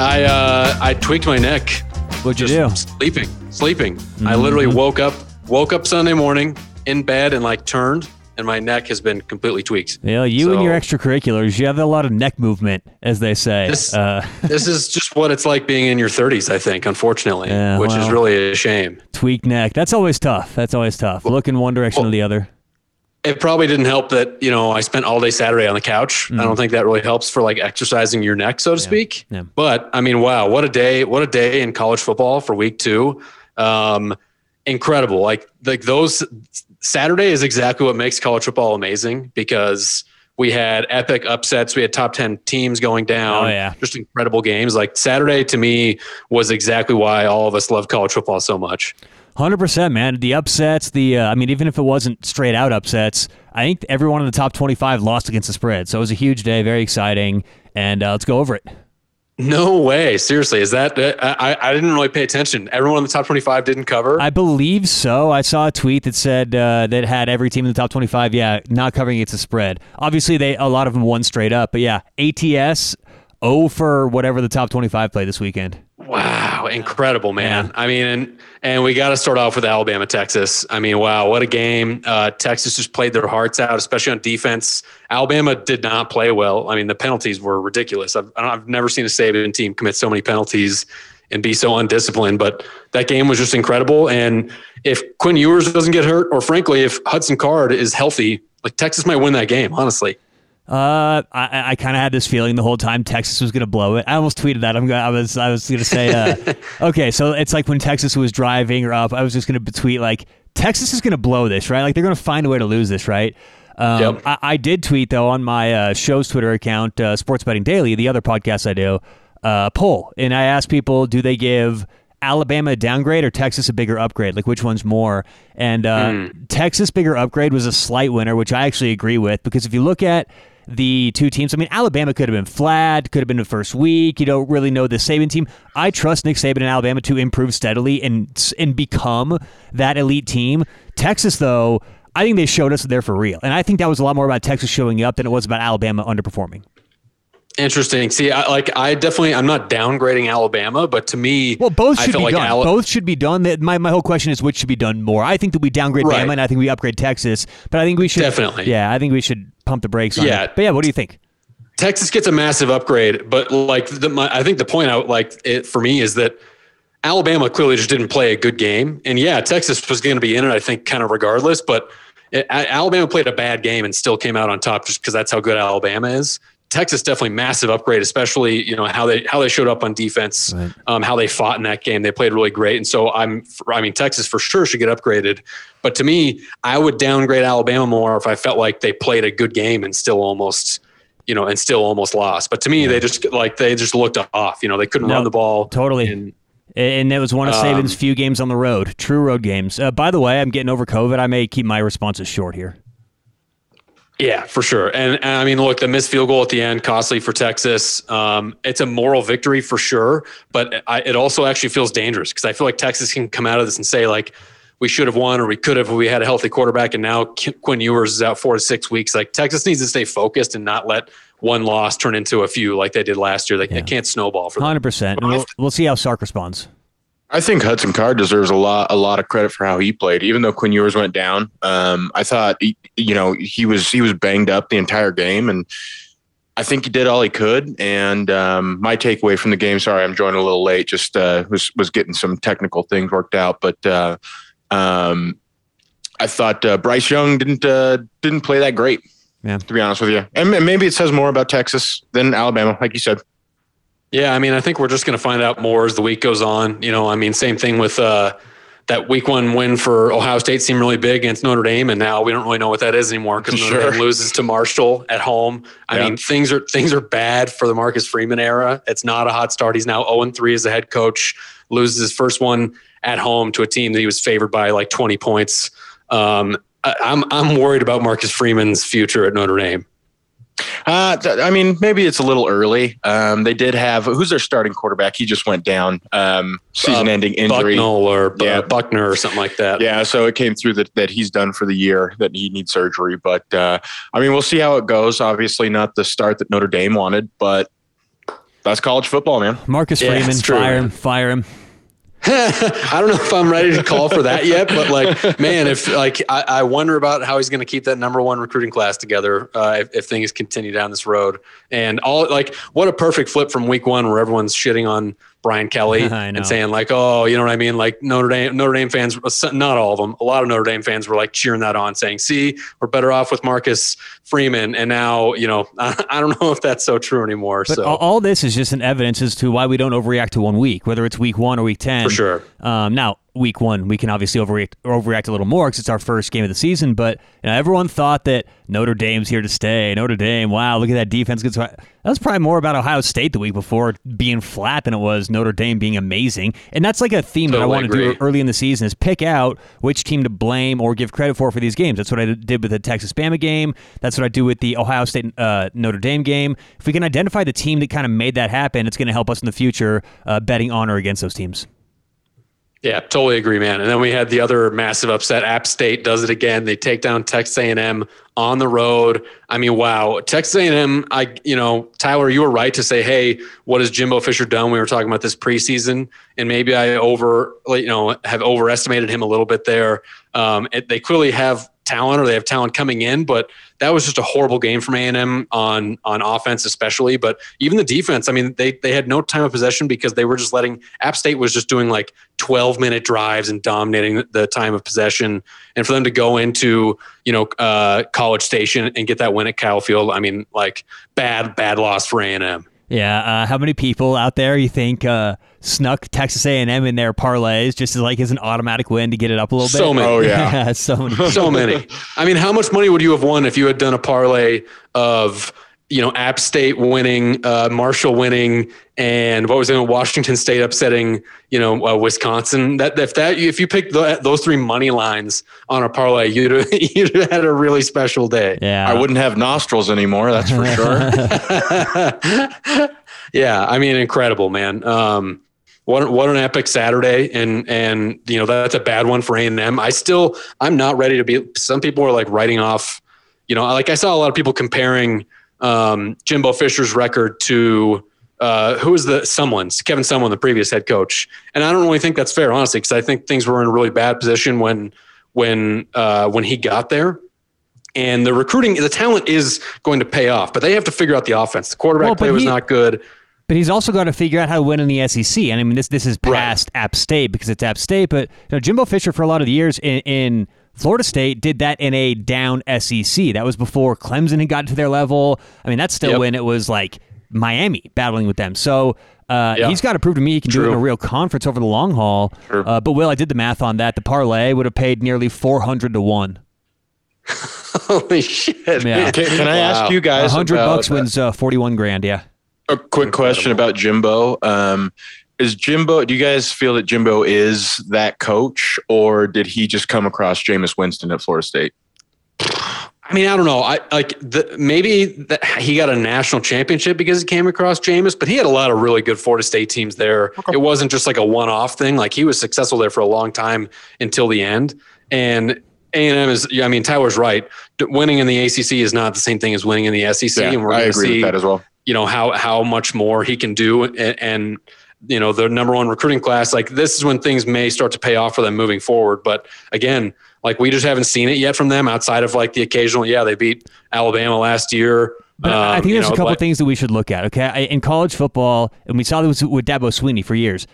I uh, I tweaked my neck. What'd you do? Sleeping, sleeping. I literally woke up, woke up Sunday morning in bed and like turned, and my neck has been completely tweaked. Yeah, you and your extracurriculars, you have a lot of neck movement, as they say. This- uh, this is just what it's like being in your 30s, I think, unfortunately, Yeah, which is really a shame. tweak neck. That's always tough. That's always tough. Look in one direction or the other. It probably didn't help that, you know, I spent all day Saturday on the couch. I don't think that really helps for like exercising your neck, so to speak. Mm. yeah. But I mean, wow, what a day, what a day in college football for week two. Um, incredible. Like like those Saturday is exactly what makes college football amazing because we had epic upsets. We had top 10 teams going down. Oh, yeah. Just incredible games. Like Saturday to me was exactly why all of us love college football so much. Hundred percent, man. The upsets, the uh, I mean, even if it wasn't straight out upsets, I think everyone in the top twenty-five lost against the spread. So it was a huge day, very exciting, and uh, let's go over it. No way. Seriously. Is that, I, I didn't really pay attention. Everyone in the top 25 didn't cover. I believe so. I saw a tweet that said uh, that had every team in the top twenty-five, yeah, not covering against the spread. Obviously, they a lot of them won straight up, but yeah, ATS. Oh, for whatever the top twenty-five play this weekend. Wow, incredible, man. Yeah. I mean, and and we got to start off with Alabama, Texas. I mean, wow, what a game. Uh, Texas just played their hearts out, especially on defense. Alabama did not play well. I mean, the penalties were ridiculous. I've, I've never seen a Saban team commit so many penalties and be so undisciplined, but that game was just incredible. And if Quinn Ewers doesn't get hurt, or frankly, if Hudson Card is healthy, like Texas might win that game, honestly. Uh, I, I kind of had this feeling the whole time Texas was going to blow it. I almost tweeted that. I'm going. I was. I was going to say. Uh, okay, so it's like when Texas was driving or up. I was just going to tweet like Texas is going to blow this, right? Like they're going to find a way to lose this, right? Um, Yep. I, I did tweet though on my uh, show's Twitter account, uh, Sports Betting Daily, the other podcast I do, uh, poll, and I asked people, do they give Alabama a downgrade or Texas a bigger upgrade? Like which one's more? And uh, Texas bigger upgrade was a slight winner, which I actually agree with because if you look at the two teams, I mean, Alabama could have been flat, could have been the first week. You don't really know the Saban team. I trust Nick Saban and Alabama to improve steadily and and become that elite team. Texas, though. I think they showed us they're for real. And I think that was a lot more about Texas showing up than it was about Alabama underperforming. Interesting. See, I, like I definitely, I'm not downgrading Alabama, but to me, Well, both should be like done. Ala- both should be done. That my, my whole question is which should be done more. I think that we downgrade Right. Bama and I think we upgrade Texas, but I think we should Definitely. Yeah, I think we should pump the brakes on Yeah. it. But yeah, what do you think? Texas gets a massive upgrade, but like the, my, I think the point out like it for me is that Alabama clearly just didn't play a good game, and yeah, Texas was going to be in it. I think kind of regardless, but it, Alabama played a bad game and still came out on top just because that's how good Alabama is. Texas definitely massive upgrade, especially you know how they how they showed up on defense, Right. um, how they fought in that game. They played really great, and so I'm I mean Texas for sure should get upgraded. But to me, I would downgrade Alabama more if I felt like they played a good game and still almost you know, and still almost lost. But to me, they just like they just looked off. You know, they couldn't No, run the ball totally. And And it was one of Um, Saban's few games on the road, true road games. Uh, by the way, I'm getting over COVID. I may keep my responses short here. Yeah, for sure. And, and I mean, look, the missed field goal at the end, costly for Texas. Um, it's a moral victory for sure, but I, it also actually feels dangerous because I feel like Texas can come out of this and say like. We should have won, or we could have. if We had a healthy quarterback, and now Quinn Ewers is out four to six weeks. Like Texas needs to stay focused and not let one loss turn into a few like they did last year. Like Yeah. they can't snowball for them. Hundred percent. And we'll, we'll see how Sark responds. I think Hudson Card deserves a lot a lot of credit for how he played. Even though Quinn Ewers went down, um, I thought he- you know he was he was banged up the entire game, and I think he did all he could. And um, my takeaway from the game, sorry, I'm joining a little late, just uh, was was getting some technical things worked out, but uh, um, I thought uh, Bryce Young didn't uh, didn't play that great. Yeah. to be honest with you, and maybe it says more about Texas than Alabama, like you said. Yeah, I mean, I think we're just going to find out more as the week goes on. You know, I mean, same thing with uh, that week one win for Ohio State seemed really big against Notre Dame, and now we don't really know what that is anymore because Notre Sure. Dame loses to Marshall at home. I Yeah. mean, things are things are bad for the Marcus Freeman era. It's not a hot start. He's now zero and three as a head coach. Loses his first one at home to a team that he was favored by like twenty points. Um, I, I'm I'm worried about Marcus Freeman's future at Notre Dame. Uh, I mean, maybe it's a little early. Um, they did have who's their starting quarterback? He just went down, um, season-ending injury. Bucknell or uh, Yeah. Buckner or something like that. Yeah, so it came through that that he's done for the year, that he needs surgery. But uh, I mean, we'll see how it goes. Obviously, not the start that Notre Dame wanted, but That's college football, man. Marcus Yeah, Freeman, true, fire man. him, fire him. I don't know if I'm ready to call for that yet, but like, man, if like, I, I wonder about how he's going to keep that number one recruiting class together uh, if, if things continue down this road. And all like, what a perfect flip from week one where everyone's shitting on Brian Kelly and saying like, oh, you know what I mean? Like Notre Dame, Notre Dame fans, not all of them, a lot of Notre Dame fans were like cheering that on, saying, "See, we're better off with Marcus Freeman." And now, you know, I, I don't know if that's so true anymore. But so all, this is just an evidence as to why we don't overreact to one week, whether it's week one or week ten. for sure. Um, now, week one, we can obviously overreact, overreact a little more because it's our first game of the season. But you know, everyone thought that Notre Dame's here to stay. Notre Dame, wow, look at that defense. That was probably more about Ohio State the week before being flat than it was Notre Dame being amazing. And that's like a theme that I want to do early in the season is pick out which team to blame or give credit for for these games. That's what I did with the Texas Bama game. That's what I do with the Ohio State uh, Notre Dame game. If we can identify the team that kind of made that happen, it's going to help us in the future uh, betting on or against those teams. Yeah, totally agree, man. And then we had the other massive upset. App State does it again. They take down Texas A&M on the road. I mean, wow. Texas A&M. I, you know, Tyler, you were right to say, hey, what has Jimbo Fisher done? We were talking about this preseason, and maybe I over, you know, have overestimated him a little bit there. Um, it, they clearly have talent, or they have talent coming in, but that was just a horrible game from A&M on on offense, especially. But even the defense, I mean, they they had no time of possession because they were just letting App State was just doing like 12 minute drives and dominating the time of possession. And for them to go into you know uh, College Station and get that win at Kyle Field, I mean, like bad bad loss for A&M. Yeah, uh, how many people out there you think uh, snuck Texas A&M in their parlays just as like as an automatic win to get it up a little bit? So many. Oh, yeah. so many. so many. I mean, how much money would you have won if you had done a parlay of you know App State winning, uh, Marshall winning, and what was it? Washington State upsetting you know uh, Wisconsin? That if that if you picked the, those three money lines on a parlay, you'd have, you'd have had a really special day. Yeah, I wouldn't have nostrils anymore. That's for sure. yeah, I mean, incredible, man. Um, what what an epic Saturday, and and you know that's a bad one for A and M. I still I'm not ready to be. Some people are like writing off. You know, like I saw a lot of people comparing um, Jimbo Fisher's record to uh, who was the someone's Kevin Someone, the previous head coach, and I don't really think that's fair, honestly, because I think things were in a really bad position when when uh, when he got there. And the recruiting, the talent is going to pay off, but they have to figure out the offense. The quarterback Well, play was he- not good. But he's also got to figure out how to win in the SEC. And I mean, this this is Right. past App State because it's App State. But you know, Jimbo Fisher for a lot of the years in, in Florida State did that in a down SEC. That was before Clemson had gotten to their level. I mean, that's still Yep. when it was like Miami battling with them. So. Uh, Yeah. He's got to prove to me he can do it in a real conference over the long haul. True. Uh, but Will, I did the math on that. The parlay would have paid nearly four hundred to one. Holy shit! Yeah. Can, can I Wow. ask you A guys hundred about bucks wins uh, forty-one grand. Yeah. a quick question about Jimbo? Um, is Jimbo? Do you guys feel that Jimbo is that coach, or did he just come across Jameis Winston at Florida State? I mean, I don't know. I like the, maybe that he got a national championship because he came across Jameis, but he had a lot of really good Florida State teams there. It wasn't just like a one-off thing. Like he was successful there for a long time until the end. And A and M is. I mean, Tyler's right. D- Winning in the ACC is not the same thing as winning in the SEC, and we're I going to agree see with that as well. you know how how much more he can do and, and you know the number one recruiting class like this is when things may start to pay off for them moving forward but again like we just haven't seen it yet from them outside of like the occasional yeah they beat alabama last year But I Um, think you there's know, a couple like- things that we should look at. Okay, I- in college football, and we saw this with Dabo Swinney for years.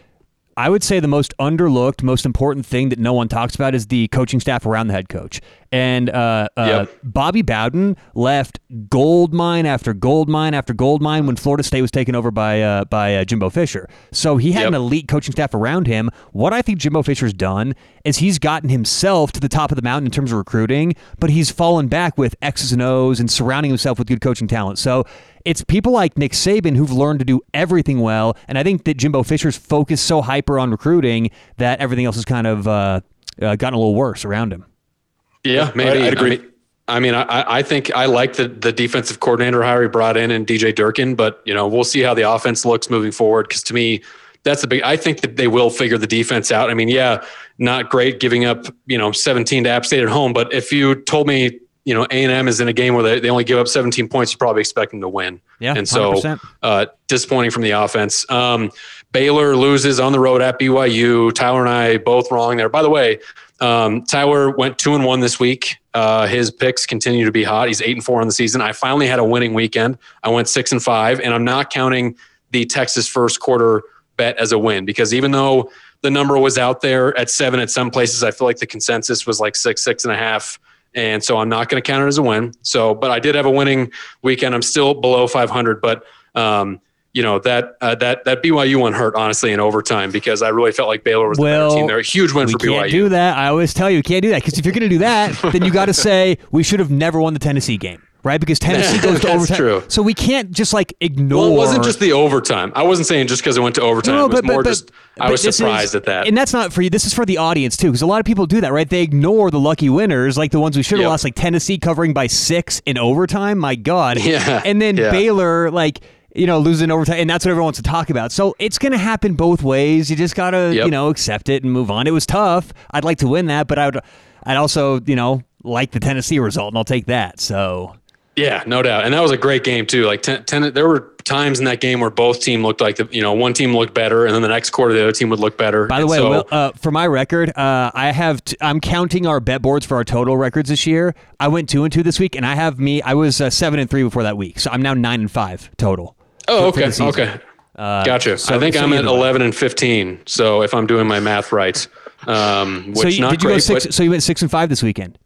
I would say the most underlooked, most important thing that no one talks about is the coaching staff around the head coach. And uh, uh, Yep. Bobby Bowden left gold mine after gold mine after gold mine when Florida State was taken over by uh, by uh, Jimbo Fisher. So he had Yep. an elite coaching staff around him. What I think Jimbo Fisher's done is he's gotten himself to the top of the mountain in terms of recruiting, but he's fallen back with X's and O's and surrounding himself with good coaching talent. So it's people like Nick Saban who've learned to do everything well, and I think that Jimbo Fisher's focused so hyper on recruiting that everything else has kind of uh, uh, gotten a little worse around him. yeah maybe I'd agree. I mean, I mean, I, I think I like the the defensive coordinator hire he brought in and DJ Durkin, but you know we'll see how the offense looks moving forward. Because to me, that's the big. I think that they will figure the defense out. I mean, yeah, not great giving up you know 17 to App State at home, but if you told me you know, A and M is in a game where they, they only give up 17 points, you probably expect them to win. Yeah, and so uh, disappointing from the offense. Um, Baylor loses on the road at BYU. Tyler and I both wrong there. By the way, um, Tyler went two and one this week. Uh, his picks continue to be hot. He's eight and four on the season. I finally had a winning weekend. I went six and five, and I'm not counting the Texas first quarter bet as a win because even though the number was out there at seven at some places, I feel like the consensus was like six, six and a half. And so I'm not going to count it as a win. So, but I did have a winning weekend. I'm still below 500, but um, you know that uh, that that BYU one hurt honestly in overtime because I really felt like Baylor was the better team. They're a huge win we for can't do that. I always tell you, you can't do that because if you're going to do that, then you got to say we should have never won the Tennessee game. Right, because Tennessee goes to overtime, true. so we can't just like ignore. Well, it wasn't just the overtime. I wasn't saying just because it went to overtime. No, it was but- but- more but- just I was surprised is- at that. And that's not for you. This is for the audience too, because a lot of people do that, right? They ignore the lucky winners, like the ones we should have Yep. lost, like Tennessee covering by six in overtime. My God. Yeah, And then yeah. Baylor, like you know, losing overtime, and that's what everyone wants to talk about. So it's going to happen both ways. You just gotta, Yep. you know, accept it and move on. It was tough. I'd like to win that, but I would, I'd also, you know, like the Tennessee result, and I'll take that. So Yeah, no doubt. And that was a great game too. Like ten, ten, there were times in that game where both team looked like the you know one team looked better, and then the next quarter the other team would look better. By the And way, so, Will, uh, for my record, uh, I have t- I'm counting our bet boards for our total records this year. I went two and two this week, and I have me. I was uh, seven and three before that week, so I'm now nine and five total. oh for okay, season. okay, Uh, gotcha. so- I think so I'm at eleven and fifteen. So if I'm doing my math right, um, which So you, not did you great, go six? but So you went six and five this weekend.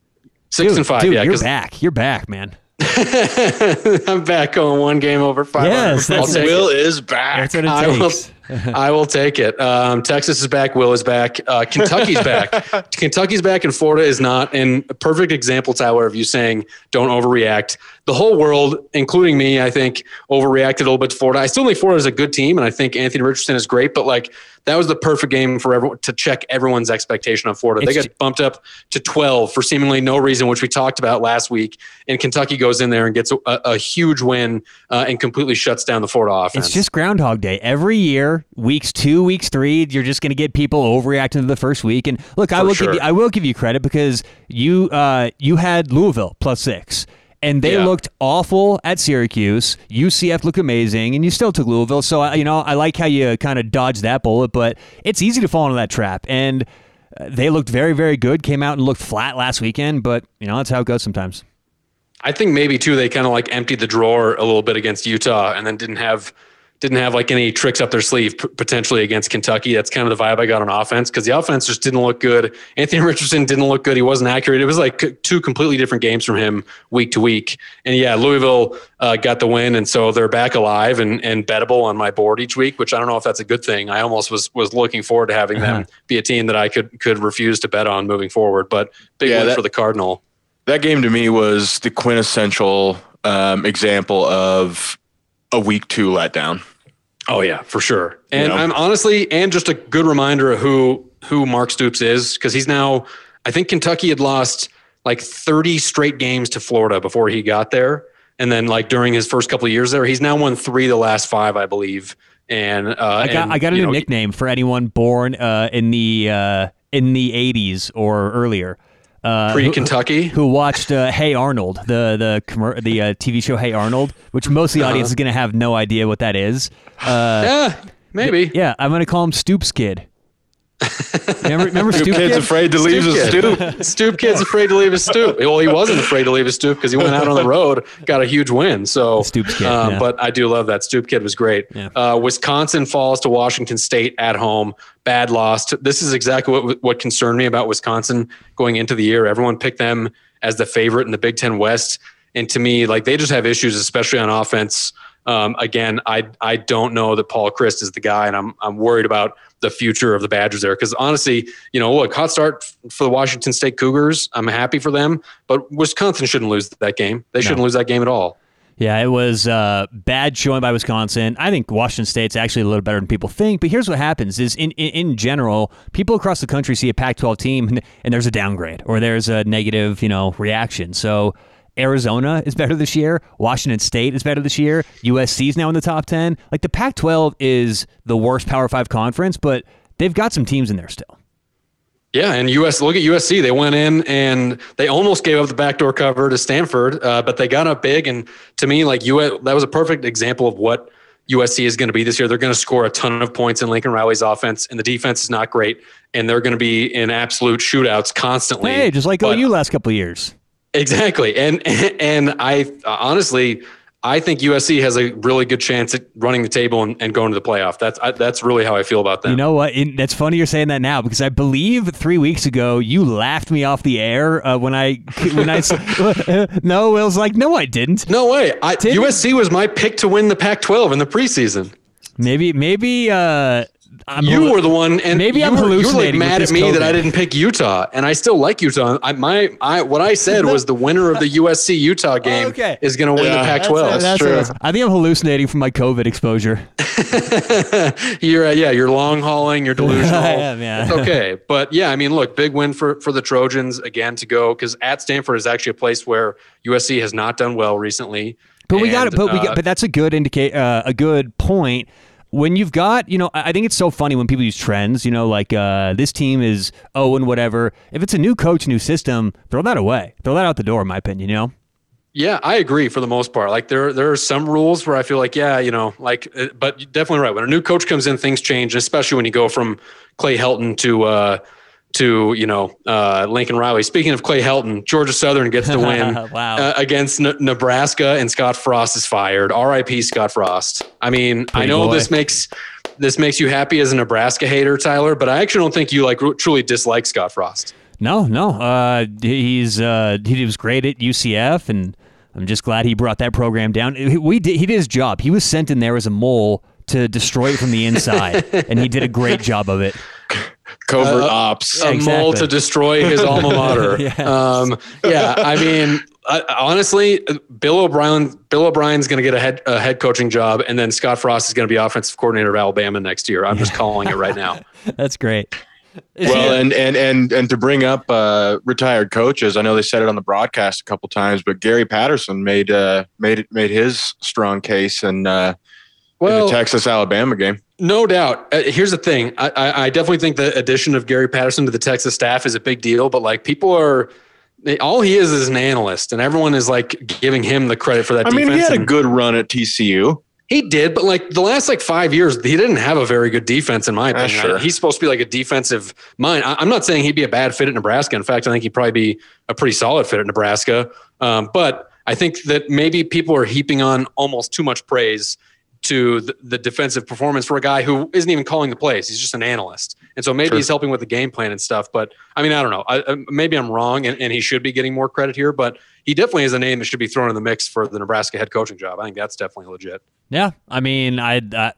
six Dude, and five. Dude, yeah, You're back. You're back, man. I'm back on one game over five. Yes, I'll that's- Will it. is back. That's what it I will, takes. I will take it. Um, Texas is back. Will is back. Uh, Kentucky's back. Kentucky's back, and Florida is not. And a perfect example, Tyler, of you saying don't overreact. The whole world, including me, I think, overreacted a little bit to Florida. I still think Florida is a good team, and I think Anthony Richardson is great. But like that was the perfect game for everyone to check everyone's expectation on Florida. It's they got bumped up to 12 for seemingly no reason, which we talked about last week. And Kentucky goes in there and gets a, a huge win uh, and completely shuts down the Florida offense. It's just Groundhog Day every year. Weeks two, weeks three, you're just going to get people overreacting to the first week. And look, I will sure. give you, I will give you credit because you, uh, you had Louisville plus six. And they Yeah. looked awful at Syracuse. UCF looked amazing, and you still took Louisville. So I- you know, I like how you kind of dodged that bullet, but it's easy to fall into that trap. And uh, they looked very, very good. Came out and looked flat last weekend, but you know that's how it goes sometimes. I think maybe too they kind of like emptied the drawer a little bit against Utah and then didn't have didn't have like any tricks up their sleeve p- potentially against Kentucky. That's kind of the vibe I got on offense because the offense just didn't look good. Anthony Richardson didn't look good. He wasn't accurate. It was like c- two completely different games from him week to week. And yeah, Louisville uh, got the win, and so they're back alive and and bettable on my board each week, which I don't know if that's a good thing. I almost was was looking forward to having them be a team that I could could refuse to bet on moving forward. But big Yeah, win that- for the Cardinal. that game to me was the quintessential um, example of a week two letdown. Oh yeah, for sure. And know? I'm honestly, and just a good reminder of who who Mark Stoops is because he's now. I think Kentucky had lost like 30 straight games to Florida before he got there, and then like during his first couple of years there, he's now won three of the last five, I believe. And uh, I got and, I got a new know, nickname for anyone born uh, in the uh, in the '80s or earlier. Uh, pre Kentucky. who watched uh, Hey Arnold, the the commer- the uh, TV show Hey Arnold, which most of the audience is going to have no idea what that is. Uh, Yeah, maybe. yeah, I'm going to call him Stoops Kid. Remember, remember Stoop Stoop kid's Kid? afraid to leave his Stoop stoop. kid's afraid to leave his stoop. Well, he wasn't afraid to leave his stoop because he went out on the road, got a huge win. So, Stoops kid, um, yeah. but I do love that. Stoop kid was great. Yeah. Uh, Wisconsin falls to Washington State at home. Bad loss. This is exactly what what concerned me about Wisconsin going into the year. Everyone picked them as the favorite in the Big Ten West, and to me, like they just have issues, especially on offense. Um, again, I I don't know that Paul Chryst is the guy, and I'm I'm worried about the future of the Badgers there. Because honestly, you know, look, hot start for the Washington State Cougars. I'm happy for them, but Wisconsin shouldn't lose that game. They shouldn't lose that game at all. Yeah, it was uh, bad showing by Wisconsin. I think Washington State's actually a little better than people think. But here's what happens: is in in, in general, people across the country see a Pac-12 team and, and there's a downgrade or there's a negative, you know, reaction. So Arizona is better this year. Washington State is better this year. USC is now in the top ten. Like the Pac-12 is the worst Power Five conference, but they've got some teams in there still. Yeah, and US look at USC. They went in and they almost gave up the backdoor cover to Stanford, uh, but they got up big. And to me, like US, that was a perfect example of what USC is going to be this year. They're going to score a ton of points in Lincoln Riley's offense, and the defense is not great, and they're going to be in absolute shootouts constantly. Hey, just like but, OU last couple of years. Exactly, and and I honestly I think USC has a really good chance at running the table and, and going to the playoff. That's I, that's really how I feel about that. You know what? It, that's funny you're saying that now because I believe three weeks ago you laughed me off the air uh, when I when I no I was like no I didn't. No way. I, Did USC was my pick to win the Pac-12 in the preseason. Maybe maybe uh, I'm you were the one, and maybe I'm were, hallucinating. You were like mad at me COVID. that I didn't pick Utah, and I still like Utah. I, my, I, what I said was the winner of the USC Utah game okay. is going to win yeah, the Pac-12. That's, that's, that's true. I think I'm hallucinating from my COVID exposure. you're, uh, yeah, you're long hauling, you're delusional. I am, yeah. It's okay, but yeah, I mean, look, big win for for the Trojans again to go because at Stanford is actually a place where USC has not done well recently. But and, we got it. But uh, we got. But that's a good indicate. Uh, a good point when you've got, you know, I think it's so funny when people use trends, you know, like uh, this team is oh and whatever. If it's a new coach, new system, throw that away. Throw that out the door, in my opinion, you know? Yeah, I agree for the most part. Like there, there are some rules where I feel like, yeah, you know, like, uh, but definitely right. When a new coach comes in, things change, especially when you go from Clay Helton to, uh, to you know uh, Lincoln Riley. Speaking of Clay Helton, Georgia Southern gets the win wow. uh, against N- Nebraska, and Scott Frost is fired. R.I.P. Scott Frost. I mean, Pretty I know boy. this makes this makes you happy as a Nebraska hater, Tyler, but I actually don't think you like truly dislike Scott Frost. No, no, uh, he's uh, he was great at UCF, and I'm just glad he brought that program down. We did, he did his job. He was sent in there as a mole to destroy it from the inside, and he did a great job of it covert uh, ops. A exactly. mole to destroy his alma mater. yes. um, yeah, I mean, I, honestly, Bill O'Brien. Bill O'Brien's going to get a head a head coaching job, and then Scott Frost is going to be offensive coordinator of Alabama next year. I'm just calling it right now. That's great. Well, and and and and to bring up uh, retired coaches, I know they said it on the broadcast a couple times, but Gary Patterson made uh, made it made his strong case and. Uh, well, in the Texas Alabama game. No doubt. Uh, here's the thing. I, I, I, definitely think the addition of Gary Patterson to the Texas staff is a big deal, but like people are, they, all he is is an analyst, and everyone is like giving him the credit for that. I mean, he had a good run at TCU. He did, but like the last like five years, he didn't have a very good defense, in my opinion. Sure. He's supposed to be like a defensive mind. I, am not saying he'd be a bad fit at Nebraska. In fact, I think he'd probably be a pretty solid fit at Nebraska. Um, but I think that maybe people are heaping on almost too much praise to the, the, defensive performance for a guy who isn't even calling the plays. He's just an analyst. And so maybe sure. he's helping with the game plan and stuff. But I mean, I don't know. I, uh, maybe I'm wrong and, and, he should be getting more credit here, but he definitely is a name that should be thrown in the mix for the Nebraska head coaching job. I think that's definitely legit. Yeah. I mean, I, uh,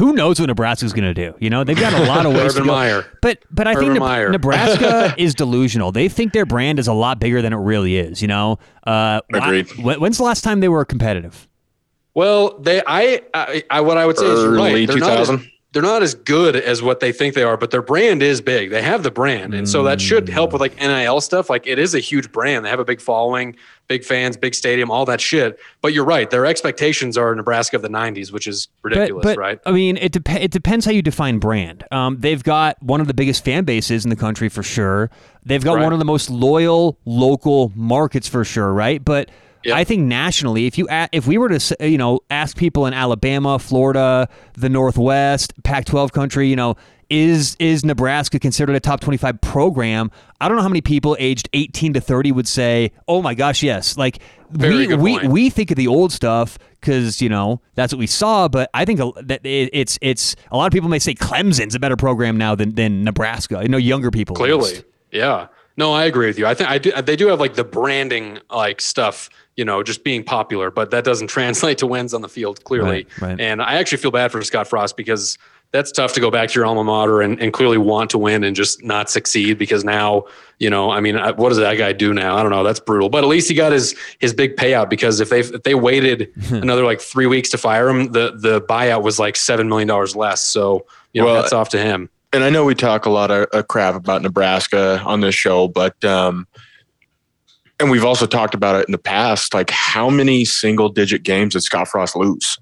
who knows what Nebraska's going to do? You know, they've got a lot of ways to go. Meyer. But but I Urban think ne- Nebraska is delusional. They think their brand is a lot bigger than it really is. You know, uh, Agreed. I, when's the last time they were competitive? Well, they, I, I, I what I would say Early is right. They're 2000. Not as, they're not as good as what they think they are, but their brand is big. They have the brand, and so that should help with like NIL stuff. Like it is a huge brand. They have a big following, big fans, big stadium, all that shit. But you're right. Their expectations are Nebraska of the '90s, which is ridiculous, but, but, right? I mean, it dep- it depends how you define brand. Um, they've got one of the biggest fan bases in the country for sure. They've got right. one of the most loyal local markets for sure, right? But Yep. I think nationally, if you if we were to you know ask people in Alabama, Florida, the Northwest, Pac-12 country, you know, is is Nebraska considered a top 25 program? I don't know how many people aged 18 to 30 would say, "Oh my gosh, yes." Like Very we we, point. we think of the old stuff cuz you know, that's what we saw, but I think that it's it's a lot of people may say Clemson's a better program now than than Nebraska. You know, younger people. Clearly. Yeah. No, I agree with you. I think I do. They do have like the branding like stuff, you know, just being popular, but that doesn't translate to wins on the field clearly. Right, right. And I actually feel bad for Scott Frost because that's tough to go back to your alma mater and, and clearly want to win and just not succeed because now, you know, I mean, what does that guy do now? I don't know. That's brutal. But at least he got his his big payout because if they if they waited another like three weeks to fire him, the the buyout was like seven million dollars less. So you know, well, that's off to him and I know we talk a lot of, of crap about Nebraska on this show, but um, and we've also talked about it in the past. Like, how many single digit games did Scott Frost lose?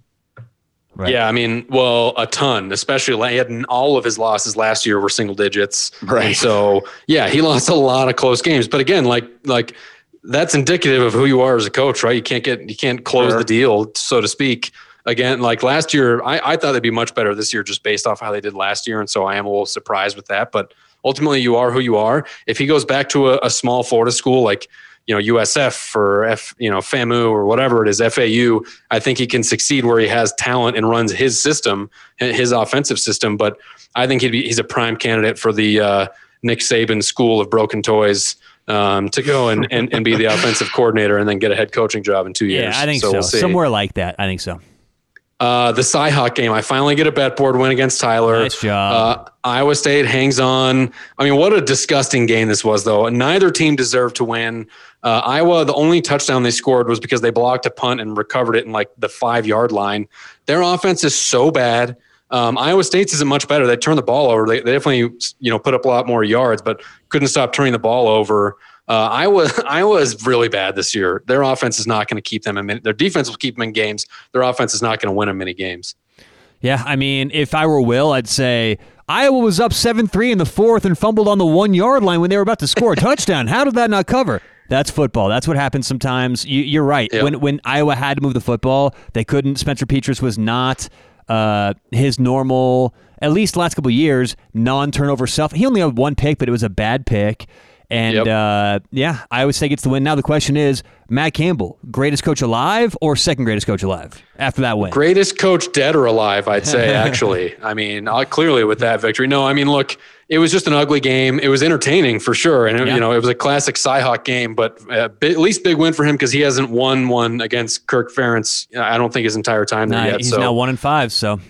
Right. Yeah, I mean, well, a ton, especially he had all of his losses last year were single digits. Right. And so, yeah, he lost a lot of close games. But again, like like that's indicative of who you are as a coach, right? You can't get you can't close Sure. the deal, so to speak. Again, like last year, I, I thought they'd be much better this year just based off how they did last year. And so I am a little surprised with that. But ultimately you are who you are. If he goes back to a, a small Florida school like you know USF or F you know FAMU or whatever it is FAU, I think he can succeed where he has talent and runs his system, his offensive system. But I think he'd be he's a prime candidate for the uh, Nick Saban school of broken toys. Um, to go and, and, and be the offensive coordinator and then get a head coaching job in two years. Yeah, I think so. we'll. Somewhere like that. I think so. Uh, the Cyhawk game, I finally get a bet board win against Tyler. Nice job. Uh, Iowa State hangs on. I mean, what a disgusting game this was, though. Neither team deserved to win. Uh, Iowa, the only touchdown they scored was because they blocked a punt and recovered it in like the five yard line. Their offense is so bad. Um, Iowa State's isn't much better. They turned the ball over. They, they definitely, you know, put up a lot more yards, but couldn't stop turning the ball over. Uh, Iowa, Iowa is really bad this year. Their offense is not going to keep them in. Many, their defense will keep them in games. Their offense is not going to win them many games. Yeah, I mean, if I were Will, I'd say Iowa was up 7 3 in the fourth and fumbled on the one yard line when they were about to score a touchdown. How did that not cover? That's football. That's what happens sometimes. You, you're right. Yep. When when Iowa had to move the football, they couldn't. Spencer Petras was not uh, his normal, at least last couple years, non turnover self. He only had one pick, but it was a bad pick. And Yep. uh, yeah, Iowa State gets the win. Now the question is, Matt Campbell, greatest coach alive or second greatest coach alive after that win? Greatest coach dead or alive, I'd say, actually. I mean, uh, clearly with that victory. No, I mean, look, it was just an ugly game. It was entertaining for sure. And, Yeah. you know, it was a classic Cyhawk game, but uh, at least big win for him because he hasn't won one against Kirk Ferentz, I don't think, his entire time there Nah, yet. he's so now one and five. So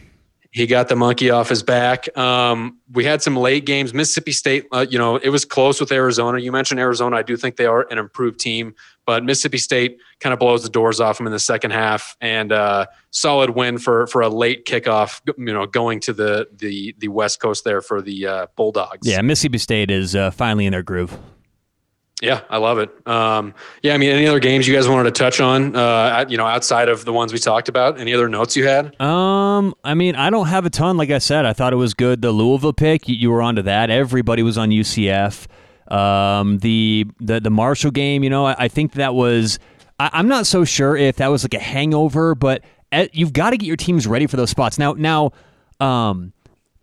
he got the monkey off his back. Um, we had some late games. Mississippi State, uh, you know, it was close with Arizona. You mentioned Arizona. I do think they are an improved team, but Mississippi State kind of blows the doors off them in the second half, and uh, solid win for for a late kickoff. You know, going to the the the West Coast there for the uh, Bulldogs. yeah, Mississippi State is uh, finally in their groove. Yeah, I love it. Um, yeah, I mean, any other games you guys wanted to touch on? Uh, you know, outside of the ones we talked about, any other notes you had? Um, I mean, I don't have a ton. Like I said, I thought it was good. The Louisville pick, you, were onto that. Everybody was on UCF. Um, the the the Marshall game, you know, I, I think that was. I, I'm not so sure if that was like a hangover, but eh, you've got to get your teams ready for those spots. Now, now, um,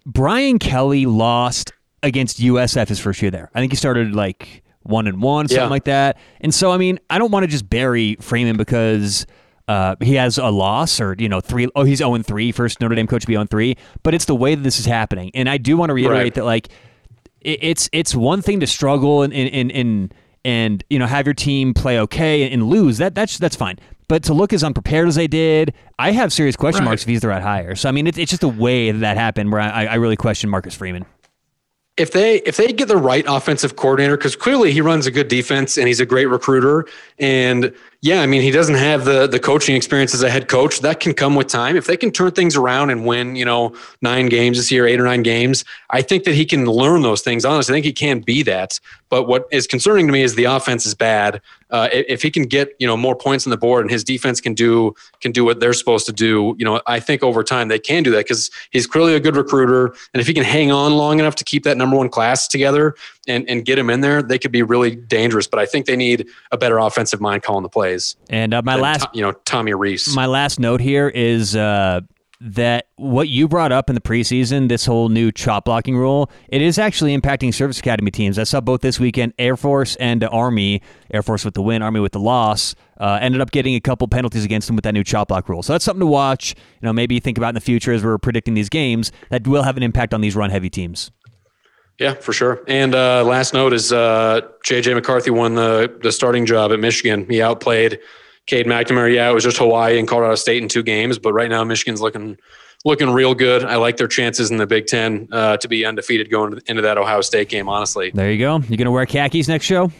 Brian Kelly lost against USF his first year there. I think he started like one and one, something Yeah. like that. And so, I mean, I don't want to just bury Freeman because uh, he has a loss or you know three oh he's 0 3 first Notre Dame coach to be 0 3 but it's the way that this is happening and I do want to reiterate Right. that like it, it's it's one thing to struggle and and, and and and you know have your team play okay and, and lose that that's that's fine but to look as unprepared as they did I have serious question Right. marks if he's the right hire so I mean it's, it's just the way that that happened where I, I really question Marcus Freeman if they if they get the right offensive coordinator because clearly he runs a good defense and he's a great recruiter and yeah i mean he doesn't have the the coaching experience as a head coach. That can come with time. If they can turn things around and win you know nine games this year eight or nine games i think that he can learn those things. Honestly i think he can be that. But what is concerning to me is the offense is bad. Uh, if, he can get you know more points on the board and his defense can do can do what they're supposed to do you know i think over time they can do that because he's clearly a good recruiter. And if he can hang on long enough to keep that number one class together and, and get him in there they could be really dangerous but i think they need a better offensive mind calling the plays and uh, my last you know tommy rees My last note here is uh, that what you brought up in the preseason, this whole new chop blocking rule, it is actually impacting service academy teams. I saw both this weekend, Air Force and Army. Air Force with the win, Army with the loss. Uh, ended up getting a couple penalties against them with that new chop block rule. So that's something to watch. You know, maybe think about in the future as we're predicting these games that will have an impact on these run heavy teams. Yeah, for sure. And uh, last note is uh, JJ McCarthy won the the starting job at Michigan. He outplayed Cade McNamara. Yeah, it was just Hawaii and Colorado State in two games, but right now Michigan's looking looking real good. I like their chances in the Big Ten uh, to be undefeated going into that Ohio State game. Honestly, There you go. You gonna wear khakis next show?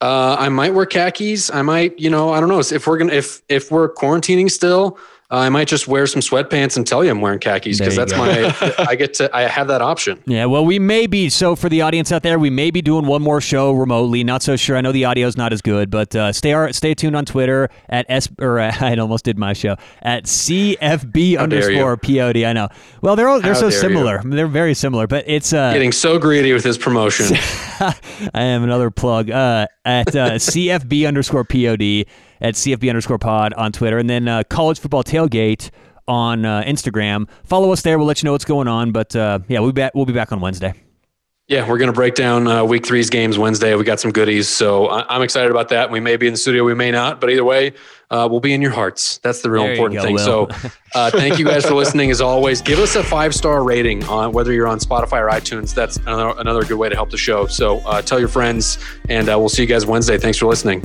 uh, I might wear khakis. I might, you know, I don't know if we're gonna if if we're quarantining still. I might just wear some sweatpants and tell you I'm wearing khakis because that's go. my. I get to. I have that option. Yeah. Well, we may be. So for the audience out there, we may be doing one more show remotely. Not so sure. I know the audio is not as good, but uh, stay stay tuned on Twitter at s or uh, I almost did my show at cfb How underscore pod. I know. Well, they're all, they're How so similar. You. They're very similar, but it's uh, getting so greedy with his promotion. I am another plug uh, at uh, cfb underscore pod at CFB underscore pod on Twitter, and then uh, College Football Tailgate on uh, Instagram. Follow us there. We'll let you know what's going on. But uh, yeah, we'll be, back, we'll be back on Wednesday. Yeah, we're going to break down uh, week three's games Wednesday. We got some goodies. So I- am excited about that. We may be in the studio, we may not. But either way, uh, we'll be in your hearts. That's the real there important go, thing. Will. So uh, thank you guys for listening. As always, give us a five star rating on whether you're on Spotify or iTunes. That's another, another good way to help the show. So uh, tell your friends, and uh, we'll see you guys Wednesday. Thanks for listening.